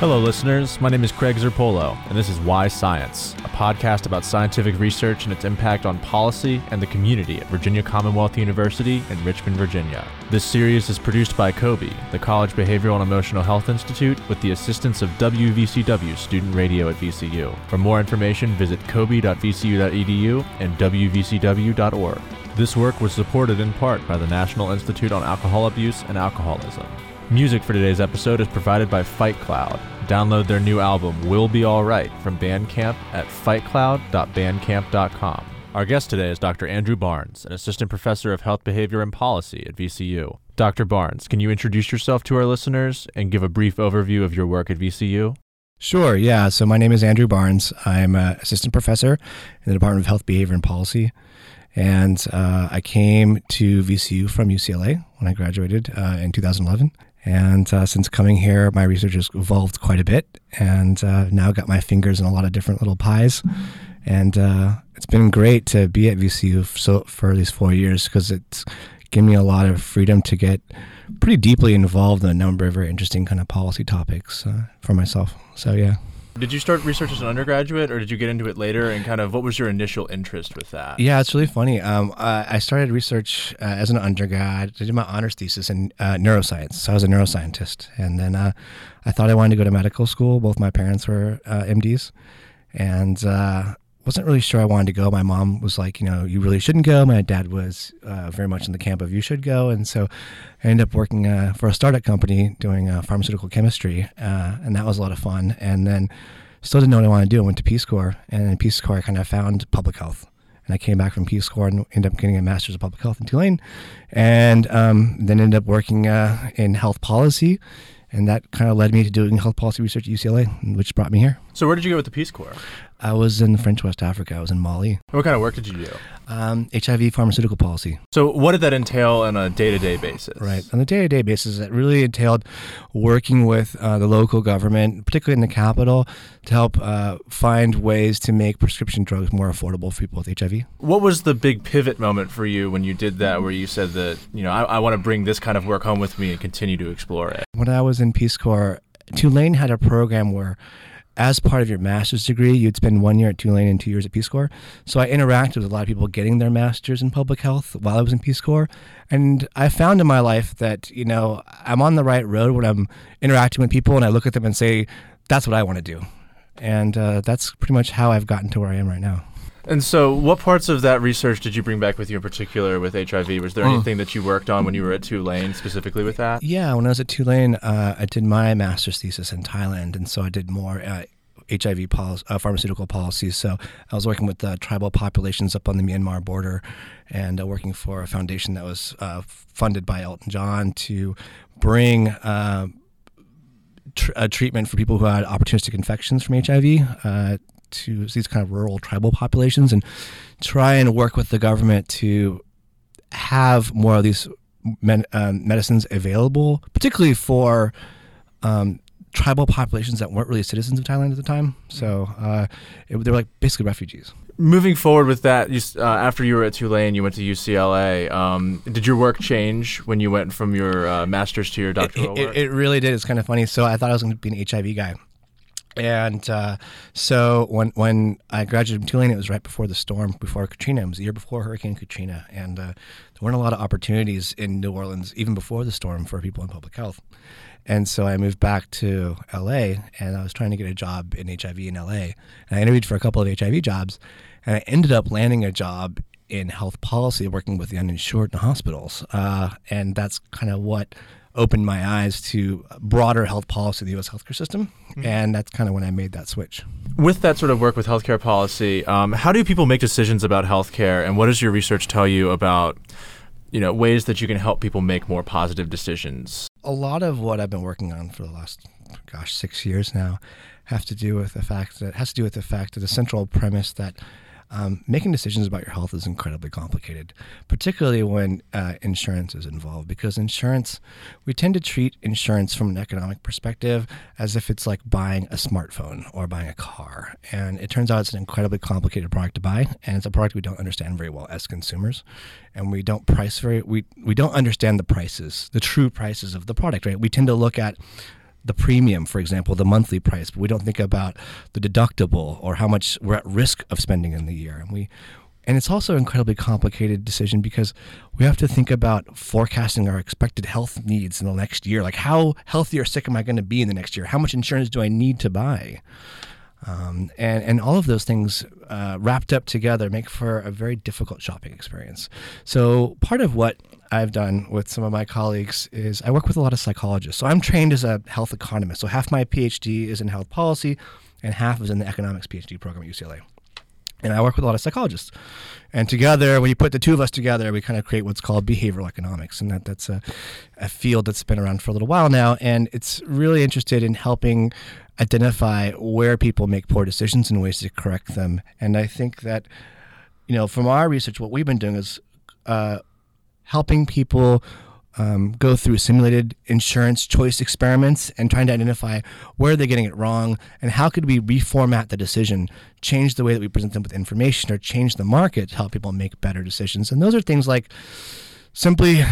Hello, listeners. My name is Craig Zerpolo, and this is Why Science, a podcast about scientific research and its impact on policy and the community at Virginia Commonwealth University in Richmond, Virginia. This series is produced by COBE, the College Behavioral and Emotional Health Institute, with the assistance of WVCW Student Radio at VCU. For more information, visit cobe.vcu.edu and wvcw.org. This work was supported in part by the National Institute on Alcohol Abuse and Alcoholism. Music for today's episode is provided by Fight Cloud. Download their new album, Will Be Alright, from Bandcamp at fightcloud.bandcamp.com. Our guest today is Dr. Andrew Barnes, an assistant professor of health behavior and policy at VCU. Dr. Barnes, can you introduce yourself to our listeners and give a brief overview of your work at VCU? Sure, yeah. So my name is Andrew Barnes. I'm an assistant professor in the Department of Health Behavior and Policy. And uh, I came to VCU from UCLA when I graduated uh, in 2011. And uh, since coming here, my research has evolved quite a bit, and uh, now got my fingers in a lot of different little pies. And uh, it's been great to be at VCU so for these four years because it's given me a lot of freedom to get pretty deeply involved in a number of very interesting kind of policy topics uh, for myself. So yeah. Did you start research as an undergraduate, or did you get into it later? And kind of, what was your initial interest with that? Yeah, it's really funny. Um, I started research uh, as an undergrad. I did my honors thesis in uh, neuroscience. So I was a neuroscientist, and then uh, I thought I wanted to go to medical school. Both my parents were uh, MDs, and uh, wasn't really sure I wanted to go. My mom was like, you know, you really shouldn't go. My dad was uh, very much in the camp of you should go. And so I ended up working uh, for a startup company doing uh, pharmaceutical chemistry. Uh, and that was a lot of fun. And then still didn't know what I wanted to do. I went to Peace Corps. And in Peace Corps, I kind of found public health. And I came back from Peace Corps and ended up getting a master's of public health in Tulane. And um, then ended up working uh, in health policy and that kind of led me to doing health policy research at UCLA, which brought me here. So, where did you go with the Peace Corps? I was in French West Africa. I was in Mali. What kind of work did you do? Um, HIV pharmaceutical policy. So, what did that entail on a day to day basis? Right. On a day to day basis, it really entailed working with uh, the local government, particularly in the capital, to help uh, find ways to make prescription drugs more affordable for people with HIV. What was the big pivot moment for you when you did that, where you said that, you know, I, I want to bring this kind of work home with me and continue to explore it? When I was in Peace Corps, Tulane had a program where as part of your master's degree, you'd spend one year at Tulane and two years at Peace Corps. So I interacted with a lot of people getting their master's in public health while I was in Peace Corps. And I found in my life that, you know, I'm on the right road when I'm interacting with people and I look at them and say, that's what I want to do. And uh, that's pretty much how I've gotten to where I am right now. And so, what parts of that research did you bring back with you in particular with HIV? Was there Mm. anything that you worked on when you were at Tulane specifically with that? Yeah, when I was at Tulane, uh, I did my master's thesis in Thailand, and so I did more uh, HIV policy, uh, pharmaceutical policies. So I was working with uh, tribal populations up on the Myanmar border, and uh, working for a foundation that was uh, funded by Elton John to bring. Uh, tr- a treatment for people who had opportunistic infections from HIV uh, to these kind of rural tribal populations, and try and work with the government to have more of these men, um, medicines available, particularly for um, tribal populations that weren't really citizens of Thailand at the time. So uh, it, they were like basically refugees. Moving forward with that, you, uh, after you were at Tulane, you went to UCLA. Um, did your work change when you went from your uh, master's to your It, doctoral it, work? it really did. It's kind of funny. So I thought I was going to be an HIV guy. And uh, so when when I graduated from Tulane, it was right before the storm, before Katrina. It was the year before Hurricane Katrina, and uh, there weren't a lot of opportunities in New Orleans, even before the storm, for people in public health. And so I moved back to LA, and I was trying to get a job in HIV in LA. And I interviewed for a couple of HIV jobs, and I ended up landing a job in health policy, working with the uninsured in hospitals. Uh, and that's kind of what opened my eyes to broader health policy in the U.S. healthcare system, and that's kind of when I made that switch. with that sort of work with healthcare policy, um, how do people make decisions about healthcare, and what does your research tell you about, you know, ways that you can help people make more positive decisions? A lot of what I've been working on for the last, gosh, six years now, have to do with the fact that has to do with the fact that the central premise that um, making decisions about your health is incredibly complicated, particularly when uh, insurance is involved. Because insurance, we tend to treat insurance from an economic perspective as if it's like buying a smartphone or buying a car. And it turns out it's an incredibly complicated product to buy, and it's a product we don't understand very well as consumers, and we don't price very we we don't understand the prices, the true prices of the product. Right? We tend to look at the premium, for example, the monthly price, but we don't think about the deductible or how much we're at risk of spending in the year. And we and it's also an incredibly complicated decision because we have to think about forecasting our expected health needs in the next year. Like, how healthy or sick am I going to be in the next year? How much insurance do I need to buy? Um, and, and all of those things uh, wrapped up together make for a very difficult shopping experience. So, part of what I've done with some of my colleagues is I work with a lot of psychologists. So, I'm trained as a health economist. So, half my PhD is in health policy, and half is in the economics PhD program at UCLA and I work with a lot of psychologists. And together, when you put the two of us together, we kind of create what's called behavioral economics, and that that's a, a field that's been around for a little while now, and it's really interested in helping identify where people make poor decisions and ways to correct them. And I think that, you know, from our research, what we've been doing is uh, helping people um, go through simulated insurance choice experiments and trying to identify where they're getting it wrong and how could we reformat the decision, change the way that we present them with information, or change the market to help people make better decisions. And those are things like simply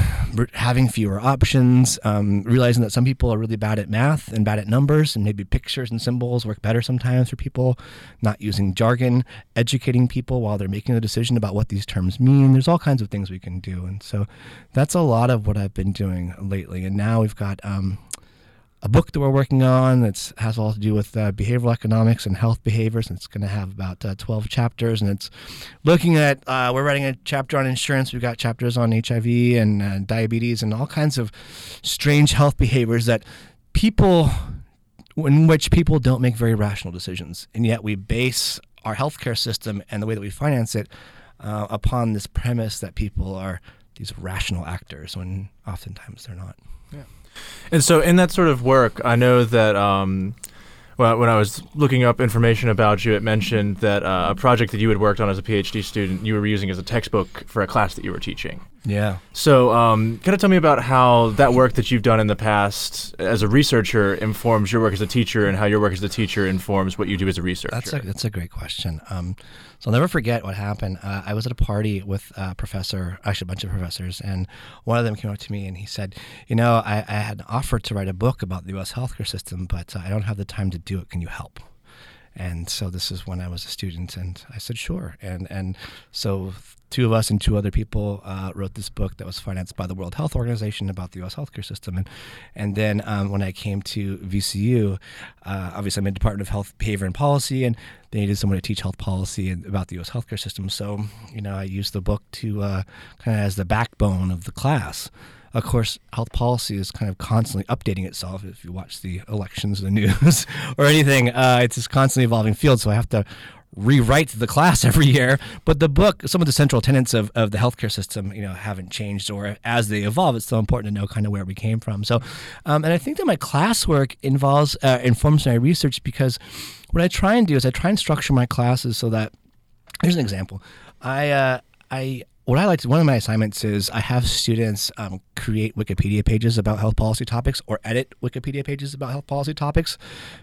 having fewer options, um, realizing that some people are really bad at math and bad at numbers, and maybe pictures and symbols work better sometimes for people, not using jargon, educating people while they're making a decision about what these terms mean. There's all kinds of things we can do. And so that's a lot of what I've been doing lately. And now we've got um, a book that we're working on that has all to do with uh, behavioral economics and health behaviors. And it's going to have about uh, 12 chapters. And it's looking at, uh, we're writing a chapter on insurance. We've got chapters on HIV and uh, diabetes and all kinds of strange health behaviors that people, in which people don't make very rational decisions. And yet we base our healthcare system and the way that we finance it uh, upon this premise that people are these rational actors when oftentimes they're not. Yeah. And so, in that sort of work, I know that um, well, when I was looking up information about you, it mentioned that uh, a project that you had worked on as a PhD student, you were using as a textbook for a class that you were teaching. Yeah. So, um, kind of tell me about how that work that you've done in the past as a researcher informs your work as a teacher, and how your work as a teacher informs what you do as a researcher. That's a that's a great question. Um, so I'll never forget what happened. Uh, I was at a party with a professor, actually a bunch of professors, and one of them came up to me and he said, "You know, I, I had offered to write a book about the U.S. healthcare system, but uh, I don't have the time to do it. Can you help?" And so this is when I was a student, and I said, "Sure." And and so two of us and two other people uh, wrote this book that was financed by the World Health Organization about the U.S. healthcare system. And and then um, when I came to VCU, uh, obviously I'm in Department of Health Behavior and Policy, and they needed someone to teach health policy and about the U.S. healthcare system. So you know I used the book to uh, kind of as the backbone of the class. Of course, health policy is kind of constantly updating itself. If you watch the elections, the news, or anything, uh, it's this constantly evolving field. So I have to rewrite the class every year. But the book, some of the central tenets of, of the healthcare system, you know, haven't changed, or as they evolve, it's still important to know kind of where we came from. So, um, and I think that my classwork involves uh, informs my research because what I try and do is I try and structure my classes so that here's an example. I uh, I what I like to, one of my assignments is I have students um, create Wikipedia pages about health policy topics or edit Wikipedia pages about health policy topics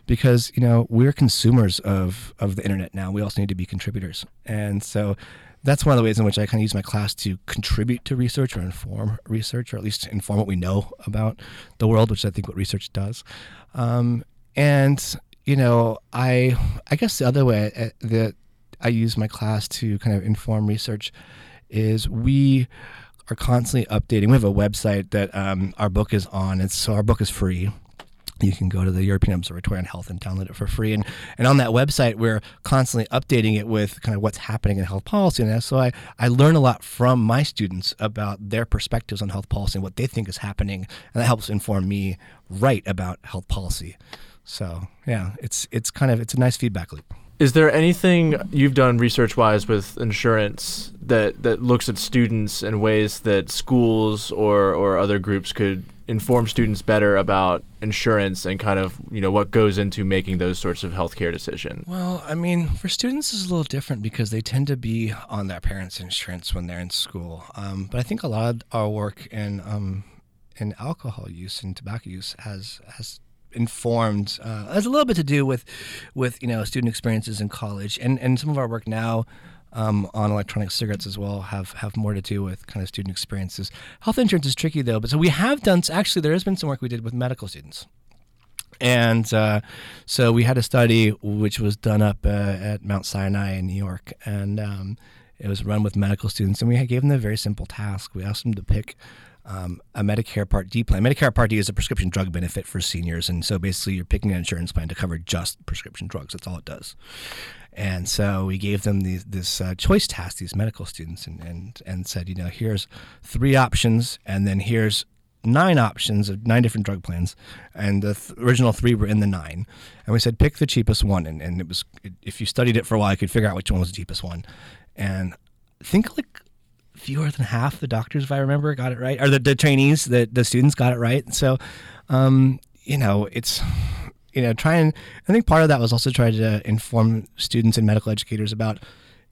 because, you know, we're consumers of, of the internet now. We also need to be contributors. And so that's one of the ways in which I kind of use my class to contribute to research or inform research or at least inform what we know about the world, which I think what research does. Um, and, you know, I, I guess the other way uh, that I use my class to kind of inform research is we are constantly updating. We have a website that um, our book is on. It's so our book is free. You can go to the European Observatory on Health and download it for free. And and on that website, we're constantly updating it with kind of what's happening in health policy. And so I, I learn a lot from my students about their perspectives on health policy and what they think is happening. And that helps inform me write about health policy. So yeah, it's it's kind of it's a nice feedback loop. Is there anything you've done research wise with insurance that, that looks at students in ways that schools or, or other groups could inform students better about insurance and kind of you know what goes into making those sorts of healthcare decisions? Well, I mean, for students it's a little different because they tend to be on their parents' insurance when they're in school. Um, but I think a lot of our work in um, in alcohol use and tobacco use has has informed uh, has a little bit to do with with you know student experiences in college and and some of our work now um, on electronic cigarettes as well have have more to do with kind of student experiences. Health insurance is tricky though, but so we have done actually there has been some work we did with medical students. And uh, so we had a study which was done up uh, at Mount Sinai in New York, and um, it was run with medical students. And we gave them a very simple task. We asked them to pick um, a Medicare Part D plan. Medicare Part D is a prescription drug benefit for seniors, and so basically you're picking an insurance plan to cover just prescription drugs. That's all it does. And so we gave them these, this uh, choice task, these medical students, and, and and said, you know, here's three options, and then here's nine options of nine different drug plans, and the th- original three were in the nine. And we said pick the cheapest one, and, and it was if you studied it for a while, you could figure out which one was the cheapest one. And think like fewer than half the doctors, if I remember, got it right, or the, the trainees, the the students got it right. So, um, you know, it's you know, try and I think part of that was also trying to inform students and medical educators about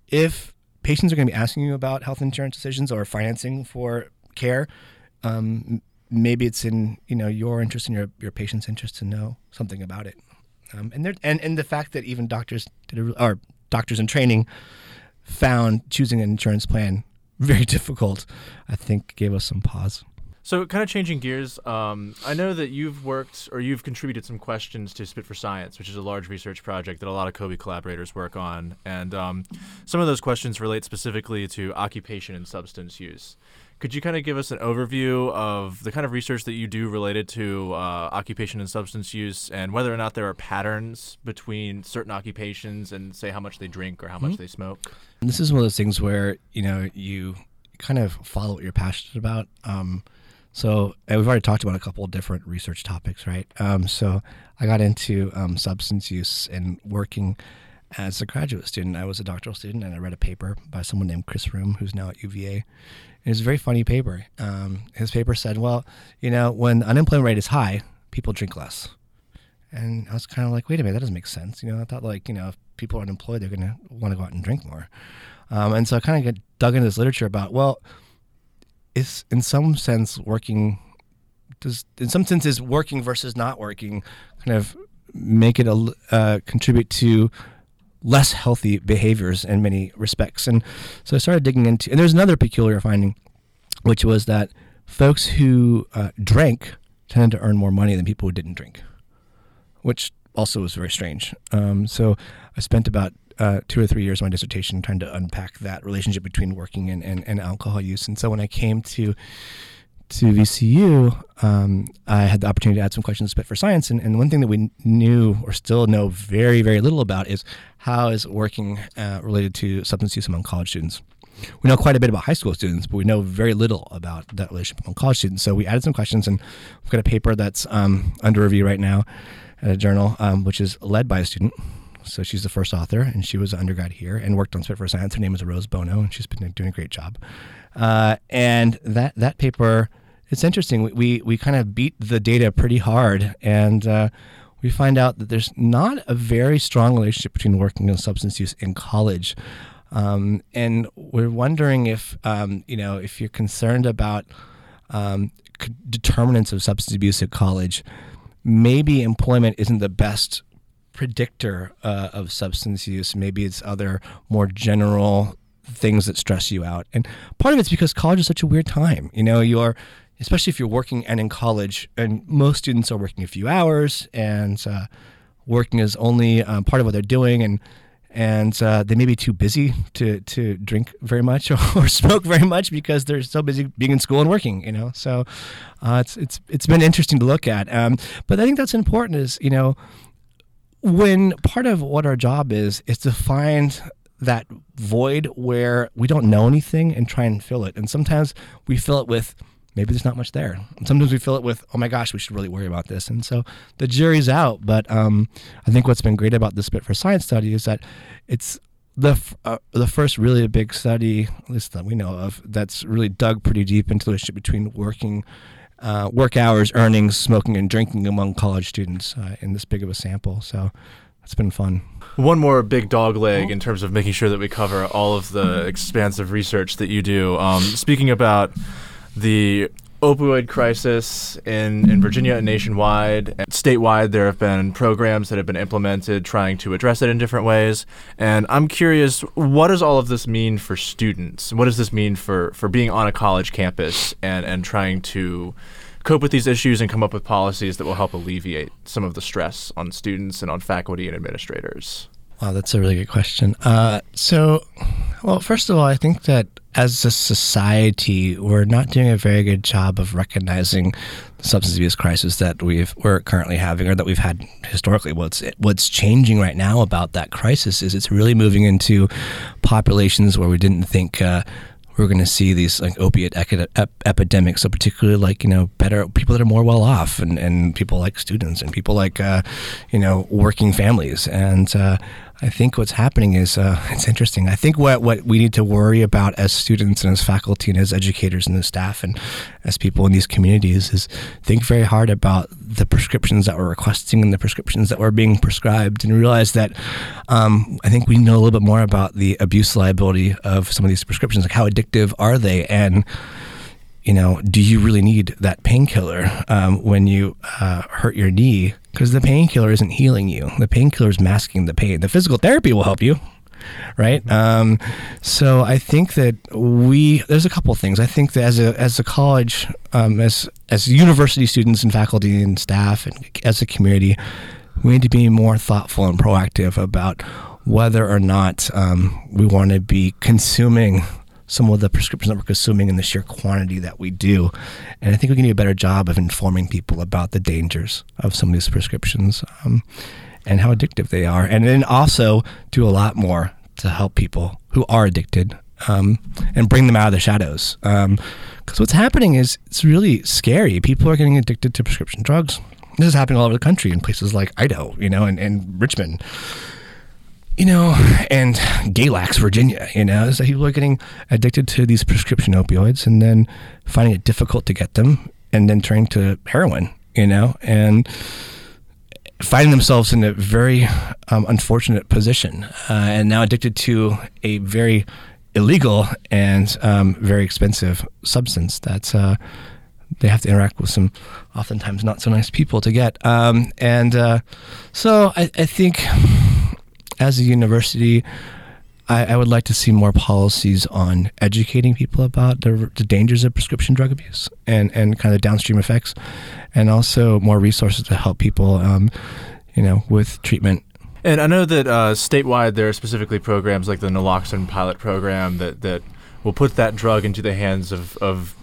if patients are going to be asking you about health insurance decisions or financing for care. Um, maybe it's in you know your interest and your your patient's interest to know something about it. Um, and there and and the fact that even doctors did a, or doctors in training found choosing an insurance plan very difficult, I think gave us some pause. So, kind of changing gears, um, I know that you've worked or you've contributed some questions to Spit for Science, which is a large research project that a lot of COBE collaborators work on. And um, some of those questions relate specifically to occupation and substance use. Could you kind of give us an overview of the kind of research that you do related to uh, occupation and substance use, and whether or not there are patterns between certain occupations and, say, how much they drink or how mm-hmm. much they smoke? And This is one of those things where you know you kind of follow what you're passionate about. Um, so we've already talked about a couple of different research topics, right? Um, so I got into um, substance use and working as a graduate student. I was a doctoral student, and I read a paper by someone named Chris Ruhm, who's now at UVA, it was a very funny paper. Um, his paper said, well, you know, when unemployment rate is high, people drink less. And I was kind of like, wait a minute, that doesn't make sense. You know, I thought like, you know, if people are unemployed, they're going to want to go out and drink more. Um, and so I kind of dug into this literature about, well, is in some sense working does in some sense is working versus not working kind of make it a uh, contribute to less healthy behaviors in many respects. And so I started digging into, and there's another peculiar finding, which was that folks who uh, drank tended to earn more money than people who didn't drink, which also was very strange. Um, so I spent about uh, two or three years of my dissertation trying to unpack that relationship between working and, and, and alcohol use. And so when I came to to VCU, um, I had the opportunity to add some questions to for Science. And, and, one thing that we knew or still know very, very little about is how is working uh, related to substance use among college students. We know quite a bit about high school students, but we know very little about that relationship among college students. So we added some questions, and we've got a paper that's um, under review right now at a journal, um, which is led by a student. So she's the first author, and she was an undergrad here and worked on Spit for Science. Her name is Rose Bono, and she's been doing a great job. Uh, and that that paper it's interesting. We, we, we kind of beat the data pretty hard, and uh, we find out that there's not a very strong relationship between working and substance use in college. Um, and we're wondering if um, you know if you're concerned about um, determinants of substance abuse at college, maybe employment isn't the best predictor uh, of substance use. Maybe it's other more general things that stress you out. And part of it's because college is such a weird time. You know, you're especially if you're working and in college, and most students are working a few hours, and uh, working is only um, part of what they're doing, and and uh, they may be too busy to to drink very much or, or, smoke very much because they're so busy being in school and working. You know, so uh, it's it's it's been interesting to look at. Um, but I think that's important. Is you know when part of what our job is is to find that void where we don't know anything and try and fill it. And sometimes we fill it with maybe there's not much there. And sometimes we fill it with, oh my gosh, we should really worry about this. And so the jury's out. But um, I think what's been great about this Spit for Science study is that it's the uh, the first really big study, at least that we know of, that's really dug pretty deep into the relationship between working. Uh, work hours, earnings, smoking, and drinking among college students uh, in this big of a sample. So it's been fun. One more big dog leg in terms of making sure that we cover all of the expansive research that you do. Um, speaking about the opioid crisis in, in Virginia and nationwide. And statewide, there have been programs that have been implemented trying to address it in different ways. And I'm curious, what does all of this mean for students? What does this mean for, for being on a college campus and, and trying to cope with these issues and come up with policies that will help alleviate some of the stress on students and on faculty and administrators? Wow, that's a really good question. Uh, so, well, first of all, I think that as a society, we're not doing a very good job of recognizing the substance abuse crisis that we've we're currently having, or that we've had historically. What's what's changing right now about that crisis is it's really moving into populations where we didn't think. Uh, we're going to see these like opiate ep- epidemics. So particularly like you know better people that are more well off, and, and people like students and people like uh, you know working families. And uh, I think what's happening is uh, it's interesting. I think what what we need to worry about as students and as faculty and as educators and as staff and as people in these communities is think very hard about the prescriptions that we're requesting and the prescriptions that we're being prescribed, and realize that um, I think we know a little bit more about the abuse liability of some of these prescriptions, like how addictive are they, and you know, do you really need that painkiller um, when you uh, hurt your knee? Because the painkiller isn't healing you. The painkiller is masking the pain. The physical therapy will help you, right? Um, so I think that we there's a couple things. I think that as a as a college, um, as as university students and faculty and staff, and as a community, we need to be more thoughtful and proactive about whether or not um, we want to be consuming some of the prescriptions that we're consuming and the sheer quantity that we do. And I think we can do a better job of informing people about the dangers of some of these prescriptions um, and how addictive they are. And then also do a lot more to help people who are addicted um, and bring them out of the shadows. Because um, what's happening is it's really scary. People are getting addicted to prescription drugs. This is happening all over the country in places like Idaho, you know, and, and Richmond you know, and Galax, Virginia, you know, so people are getting addicted to these prescription opioids and then finding it difficult to get them and then turning to heroin, you know, and finding themselves in a very um, unfortunate position uh, and now addicted to a very illegal and um, very expensive substance that's uh, they have to interact with some oftentimes not so nice people to get um, and uh, so I, I think as a university, I, I, would like to see more policies on educating people about the, the, dangers of prescription drug abuse and, and kind of downstream effects, and also more resources to help people, um, you know, with treatment. And I know that uh, statewide there are specifically programs like the naloxone pilot program that, that will put that drug into the hands of, of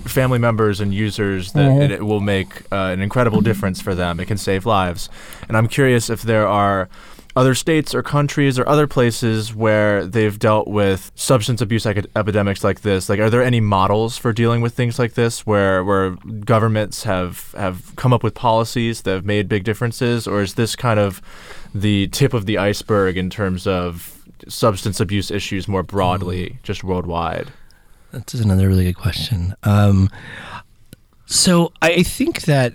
family members and users that mm-hmm. it will make uh, an incredible difference for them. It can save lives. And I'm curious if there are other states or countries or other places where they've dealt with substance abuse epidemics like this like are there any models for dealing with things like this where where governments have have come up with policies that have made big differences? Or is this kind of the tip of the iceberg in terms of substance abuse issues more broadly mm. just worldwide? That's another really good question. Um, so I think that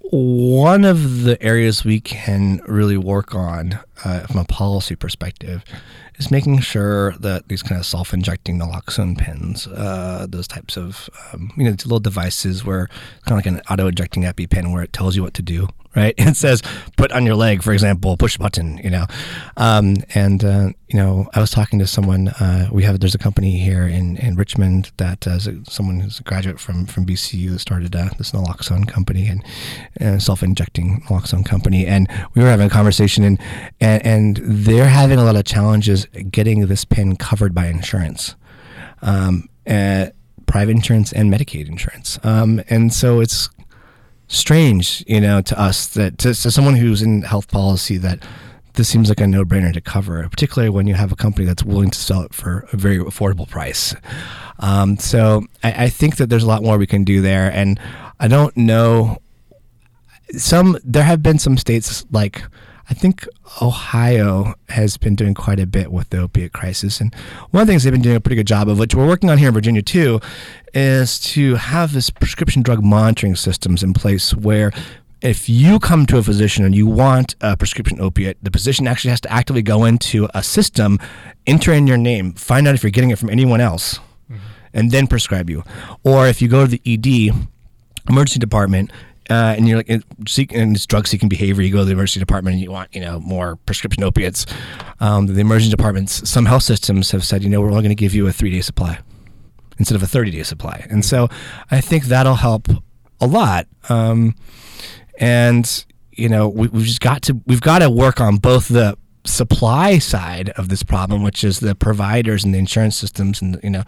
one of the areas we can really work on uh, from a policy perspective is making sure that these kind of self-injecting naloxone pens, uh, those types of um, you know little devices where kind of like an auto-injecting EpiPen where it tells you what to do right? It says put on your leg, for example, push button, you know. Um, and uh, you know, I was talking to someone. Uh, we have there's a company here in, in Richmond that uh, someone who's a graduate from from VCU that started uh, this naloxone company and, and self-injecting naloxone company. And we were having a conversation, and, and and they're having a lot of challenges getting this pin covered by insurance. Um, private insurance and Medicaid insurance. Um, and so it's strange, you know, to us that to, to someone who's in health policy that this seems like a no-brainer to cover, particularly when you have a company that's willing to sell it for a very affordable price. Um, so I, I, think that there's a lot more we can do there, and I don't know. Some there have been some states like I think Ohio has been doing quite a bit with the opiate crisis. And one of the things they've been doing a pretty good job of, which we're working on here in Virginia too, is to have this prescription drug monitoring systems in place where if you come to a physician and you want a prescription opiate, the physician actually has to actively go into a system, enter in your name, find out if you're getting it from anyone else, mm-hmm. and then prescribe you. Or if you go to the ED, emergency department, uh, and you're like in this drug seeking behavior, you go to the emergency department and you want you know more prescription opiates. Um, the emergency departments, some health systems have said, you know, we're only going to give you a three day supply instead of a 30 day supply, and so I think that'll help a lot. Um, and you know, we, we've just got to we've got to work on both the supply side of this problem, which is the providers and the insurance systems, and you know,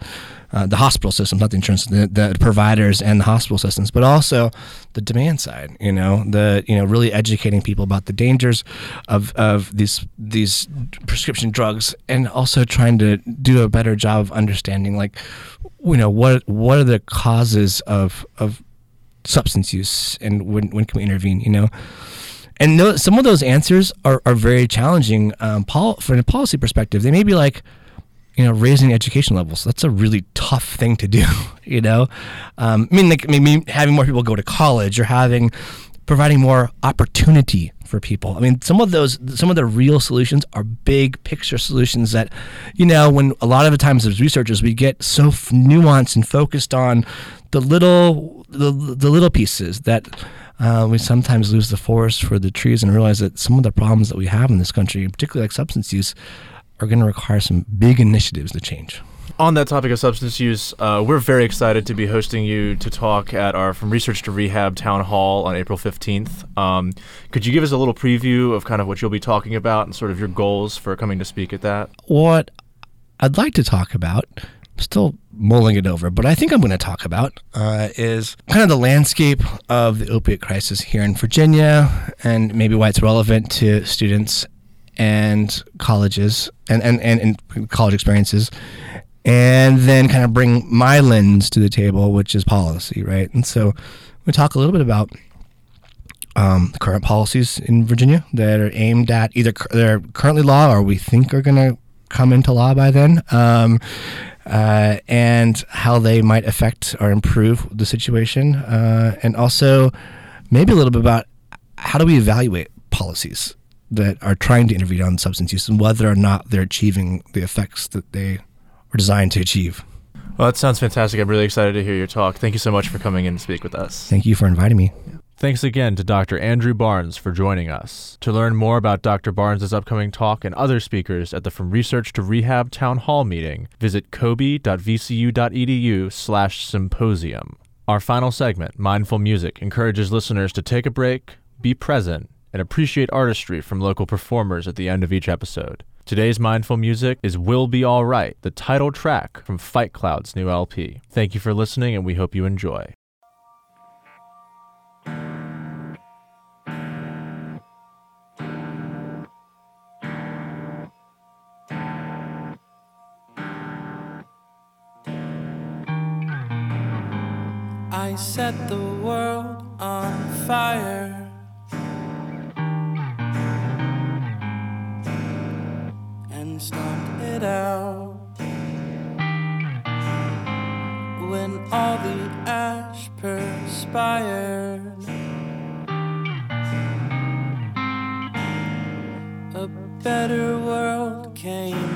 uh, the hospital systems, not the insurance, the, the providers and the hospital systems, but also the demand side. You know, the you know, really educating people about the dangers of of these these prescription drugs, and also trying to do a better job of understanding, like, you know, what what are the causes of of substance use, and when when can we intervene? You know and some of those answers are, are very challenging um, pol- from a policy perspective. They may be like, you know, raising education levels. That's a really tough thing to do. You know, um, I mean, like maybe having more people go to college or having providing more opportunity for people. I mean, some of those, some of the real solutions are big picture solutions that, you know, when a lot of the times as researchers we get so f- nuanced and focused on the little, the, the little pieces that uh, we sometimes lose the forest for the trees and realize that some of the problems that we have in this country, particularly like substance use, are going to require some big initiatives to change. On that topic of substance use, uh, we're very excited to be hosting you to talk at our From Research to Rehab town hall on April 15th. Um, could you give us a little preview of kind of what you'll be talking about and sort of your goals for coming to speak at that? What I'd like to talk about still mulling it over, but I think I'm going to talk about uh, is kind of the landscape of the opiate crisis here in Virginia and maybe why it's relevant to students and colleges and, and, and, and college experiences. And then kind of bring my lens to the table, which is policy, right? And so we talk a little bit about um, current policies in Virginia that are aimed at either they're currently law or we think are going to come into law by then. Um, uh, and how they might affect or improve the situation, uh, and also maybe a little bit about how do we evaluate policies that are trying to intervene on substance use and whether or not they're achieving the effects that they are designed to achieve. Well, that sounds fantastic. I'm really excited to hear your talk. Thank you so much for coming in to speak with us. Thank you for inviting me. Thanks again to Dr. Andrew Barnes for joining us. To learn more about Dr. Barnes' upcoming talk and other speakers at the From Research to Rehab Town Hall meeting, visit cobe.vcu.edu slash symposium. Our final segment, Mindful Music, encourages listeners to take a break, be present, and appreciate artistry from local performers at the end of each episode. Today's mindful music is Will Be Alright, the title track from Fight Cloud's new LP. Thank you for listening, and we hope you enjoy. Set the world on fire. And stomped it out. When all the ash perspired. A better world came